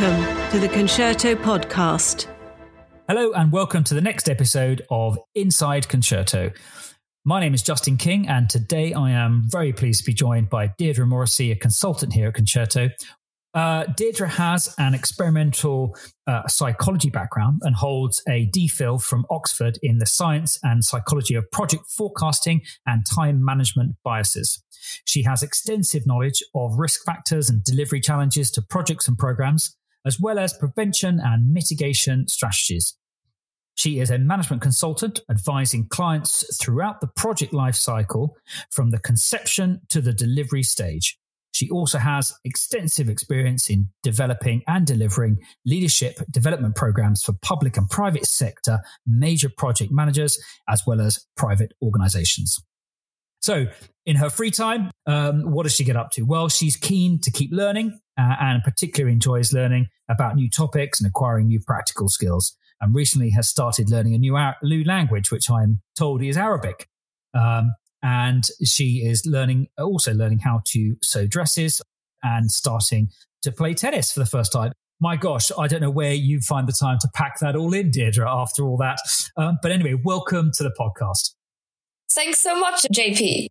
Welcome to the Concerto Podcast. Hello, and welcome to the next episode of Inside Concerto. My name is Justin King, and today I am very pleased to be joined by Deirdre Morrissey, a consultant here at Concerto. Uh, Deirdre has an experimental uh, psychology background and holds a DPhil from Oxford in the science and psychology of project forecasting and time management biases. She has extensive knowledge of risk factors and delivery challenges to projects and programs, as well as prevention and mitigation strategies. She is a management consultant advising clients throughout the project lifecycle from the conception to the delivery stage. She also has extensive experience in developing and delivering leadership development programs for public and private sector major project managers, as well as private organizations. So, in her free time, um, what does she get up to? Well, she's keen to keep learning uh, and particularly enjoys learning about new topics and acquiring new practical skills and recently has started learning a new, new language, which I'm told is Arabic. Um, and she is learning, also learning how to sew dresses and starting to play tennis for the first time. My gosh, I don't know where you find the time to pack that all in, Deirdre, after all that. Um, but anyway, welcome to the podcast. Thanks so much, JP.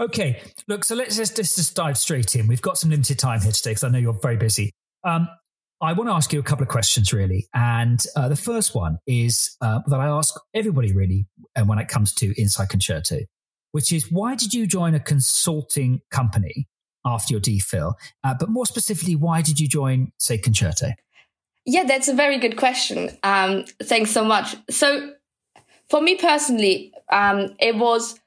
Okay, look, so let's just, just dive straight in. We've got some limited time here today because I know you're very busy. Um, I want to ask you a couple of questions, really. And uh, the first one is uh, that I ask everybody, really, and uh, when it comes to Inside Concerto, which is why did you join a consulting company after your DPhil? Uh, but more specifically, why did you join, say, Concerto? Yeah, that's a very good question. Um, thanks so much. So, for me personally, um, it was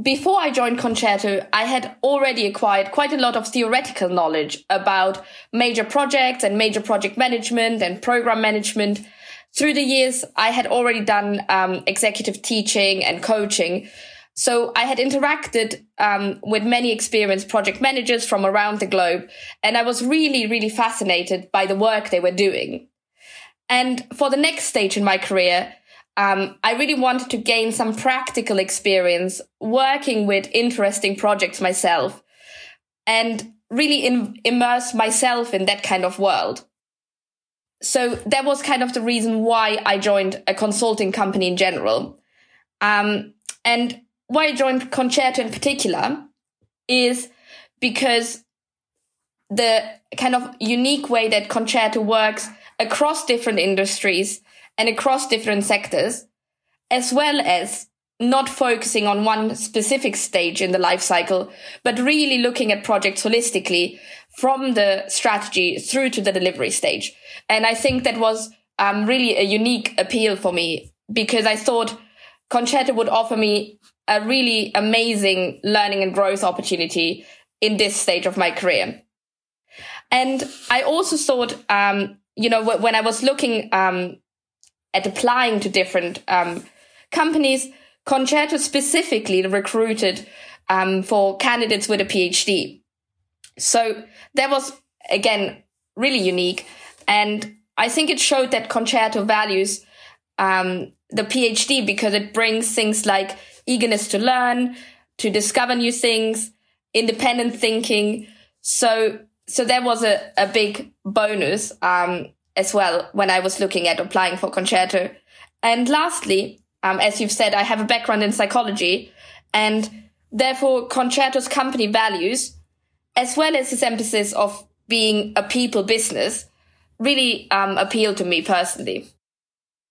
before I joined Concerto, I had already acquired quite a lot of theoretical knowledge about major projects and major project management and program management. Through the years, I had already done um, executive teaching and coaching. So I had interacted um, with many experienced project managers from around the globe, and I was really, really fascinated by the work they were doing. And for the next stage in my career, um, I really wanted to gain some practical experience working with interesting projects myself and really in, immerse myself in that kind of world. So that was kind of the reason why I joined a consulting company in general. Um, and why I joined Concerto in particular is because the kind of unique way that Concerto works across different industries and across different sectors, as well as not focusing on one specific stage in the life cycle, but really looking at projects holistically from the strategy through to the delivery stage. And I think that was um, really a unique appeal for me because I thought Concerto would offer me a really amazing learning and growth opportunity in this stage of my career. And I also thought, um, you know, when I was looking um, at applying to different um, companies, Concerto specifically recruited um, for candidates with a PhD. So that was, again, really unique. And I think it showed that Concerto values um, the PhD because it brings things like eagerness to learn, to discover new things, independent thinking. So, so that was a, a big bonus. Um, as well when I was looking at applying for Concerto. And lastly, um, as you've said, I have a background in psychology and therefore Concerto's company values, as well as its emphasis of being a people business, really um, appeal to me personally.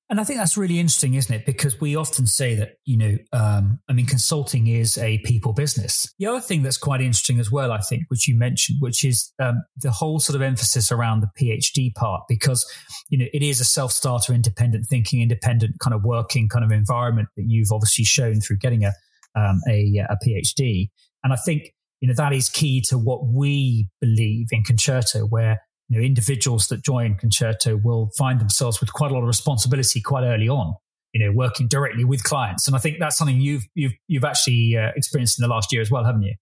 And I think that's really interesting, isn't it? Because we often say that, you know, um, I mean, consulting is a people business. The other thing that's quite interesting as well, I think, which you mentioned, which is um, the whole sort of emphasis around the PhD part, because, you know, it is a self starter, independent thinking, independent kind of working kind of environment that you've obviously shown through getting a, um, a, a PhD. And I think, you know, that is key to what we believe in Concerto, where you know, individuals that join Concerto will find themselves with quite a lot of responsibility quite early on. You know, working directly with clients, and I think that's something you've you've you've actually uh, experienced in the last year as well, haven't you?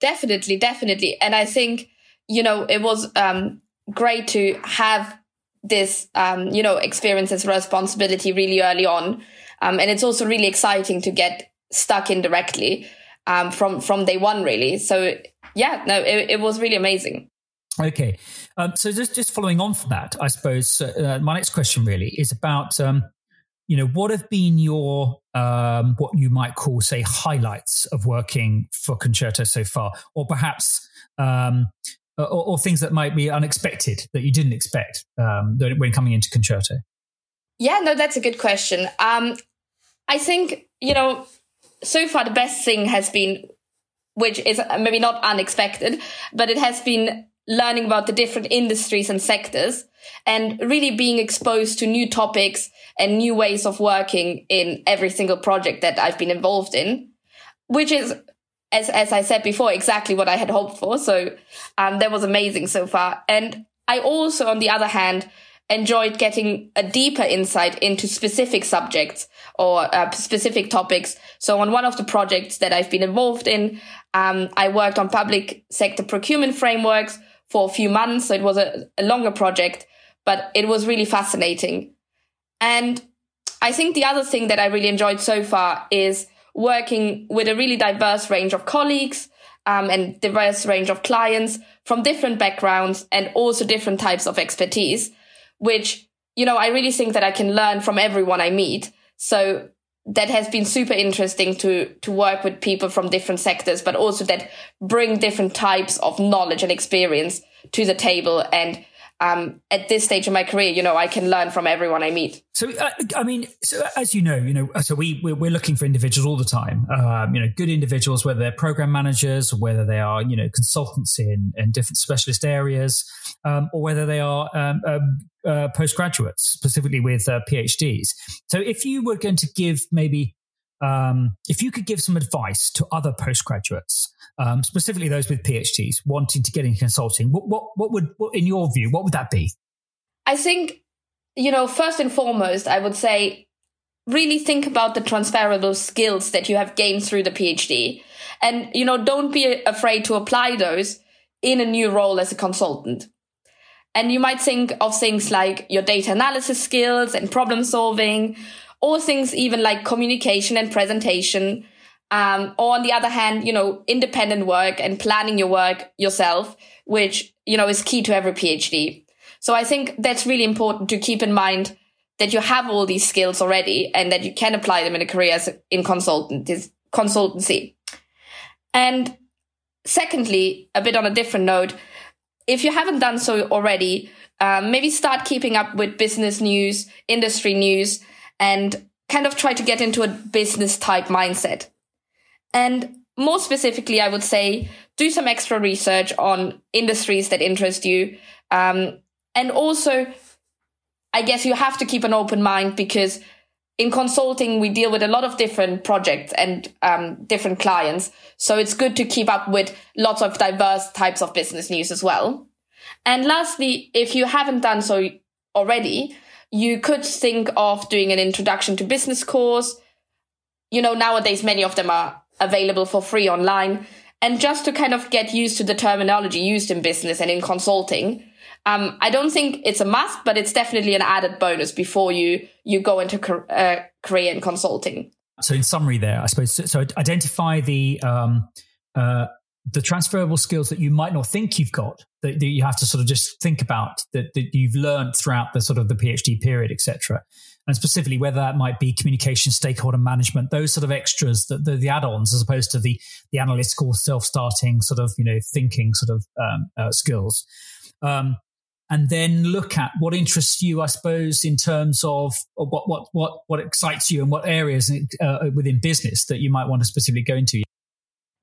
Definitely, definitely, and I think you know it was um, great to have this um, you know experience as responsibility really early on, um, and it's also really exciting to get stuck in directly um, from from day one, really. So yeah, no, it, it was really amazing. Okay, um, so just just following on from that, I suppose uh, my next question really is about um, you know what have been your um, what you might call say highlights of working for Concerto so far, or perhaps um, or, or, things that might be unexpected that you didn't expect um, when coming into Concerto. Yeah, no, that's a good question. Um, I think you know so far the best thing has been which is maybe not unexpected, but it has been learning about the different industries and sectors and really being exposed to new topics and new ways of working in every single project that I've been involved in, which is, as, as I said before, exactly what I had hoped for. So, um, that was amazing so far. And I also, on the other hand, enjoyed getting a deeper insight into specific subjects or uh, specific topics. So on one of the projects that I've been involved in, um, I worked on public sector procurement frameworks for a few months. So it was a, a longer project, but it was really fascinating. And I think the other thing that I really enjoyed so far is working with a really diverse range of colleagues um, and diverse range of clients from different backgrounds and also different types of expertise which, you know, I really think that I can learn from everyone I meet. So that has been super interesting to to work with people from different sectors, but also that bring different types of knowledge and experience to the table and um, at this stage of my career, you know, I can learn from everyone I meet. So, uh, I mean, so as you know, you know, so we we're, we're looking for individuals all the time. Um, you know, good individuals, whether they're program managers, whether they are you know consultants in in different specialist areas, um, or whether they are um, um uh, postgraduates, specifically with uh, PhDs. So, if you were going to give maybe um, if you could give some advice to other postgraduates, um, specifically those with PhDs wanting to get into consulting, what, what, what would, what, in your view, what would that be? I think, you know, first and foremost, I would say really think about the transferable skills that you have gained through the PhD. And, you know, don't be afraid to apply those in a new role as a consultant. And you might think of things like your data analysis skills and problem solving, or things even like communication and presentation. Um, or on the other hand, you know, independent work and planning your work yourself, which, you know, is key to every PhD. So I think that's really important to keep in mind that you have all these skills already and that you can apply them in a career as in consultant, consultancy. And secondly, a bit on a different note, if you haven't done so already, um, maybe start keeping up with business news, industry news, and kind of try to get into a business type mindset. And more specifically, I would say do some extra research on industries that interest you. Um, and also, I guess you have to keep an open mind because in consulting, we deal with a lot of different projects and um, different clients. So it's good to keep up with lots of diverse types of business news as well. And lastly, if you haven't done so already, you could think of doing an introduction to business course. You know, nowadays many of them are available for free online. And just to kind of get used to the terminology used in business and in consulting. Um, I don't think it's a must, but it's definitely an added bonus before you you go into uh, career in consulting. So, in summary, there, I suppose, so, so identify the um, uh, the transferable skills that you might not think you've got that, that you have to sort of just think about that, that you've learned throughout the sort of the PhD period, etc. And specifically, whether that might be communication, stakeholder management, those sort of extras, the, the, the add-ons, as opposed to the the analytical, self-starting sort of you know thinking sort of um, uh, skills. Um, and then look at what interests you, I suppose, in terms of what what what what excites you and what areas uh, within business that you might want to specifically go into.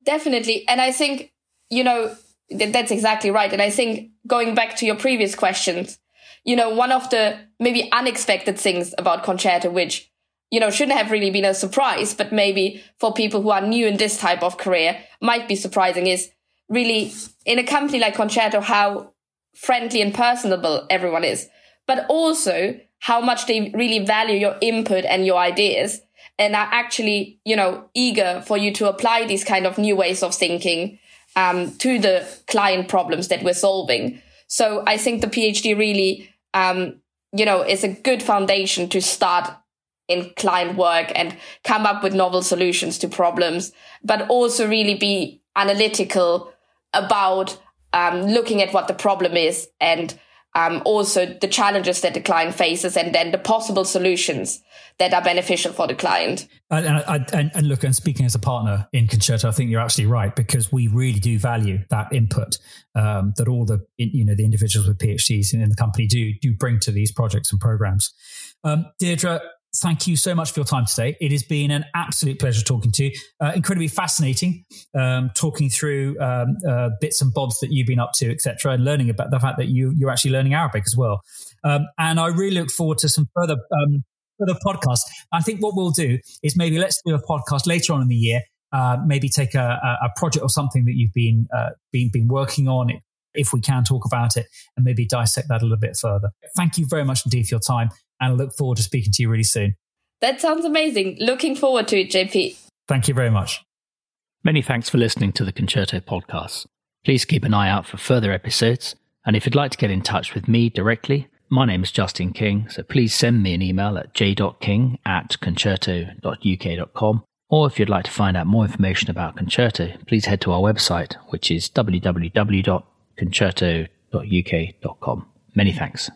Definitely. And I think, you know, that's exactly right. And I think going back to your previous questions, you know, one of the maybe unexpected things about Concerto, which, you know, shouldn't have really been a surprise, but maybe for people who are new in this type of career might be surprising is really in a company like Concerto, how friendly and personable everyone is, but also how much they really value your input and your ideas and are actually, you know, eager for you to apply these kind of new ways of thinking um, to the client problems that we're solving. So I think the PhD really, um, you know, is a good foundation to start in client work and come up with novel solutions to problems, but also really be analytical about um, looking at what the problem is and um, also the challenges that the client faces and then the possible solutions that are beneficial for the client. And, and, and, look, and speaking as a partner in Concerto, I think you're absolutely right because we really do value that input um, that all the you know the individuals with PhDs in the company do do bring to these projects and programs. Um, Deirdre, thank you so much for your time today. It has been an absolute pleasure talking to you. Uh, incredibly fascinating, um, talking through um, uh, bits and bobs that you've been up to, etc., and learning about the fact that you you're actually learning Arabic as well. Um, and I really look forward to some further um, further podcasts. I think what we'll do is maybe let's do a podcast later on in the year. Uh, maybe take a, a, project or something that you've been uh, been been working on. If we can talk about it and maybe dissect that a little bit further. Thank you very much indeed for your time and I look forward to speaking to you really soon. That sounds amazing. Looking forward to it, JP. Thank you very much. Many thanks for listening to the Concerto podcast. Please keep an eye out for further episodes. And if you'd like to get in touch with me directly, my name is Justin King, so please send me an email at j.king at concerto.uk.com. Or if you'd like to find out more information about Concerto, please head to our website, which is www.concerto.uk.com. Many thanks.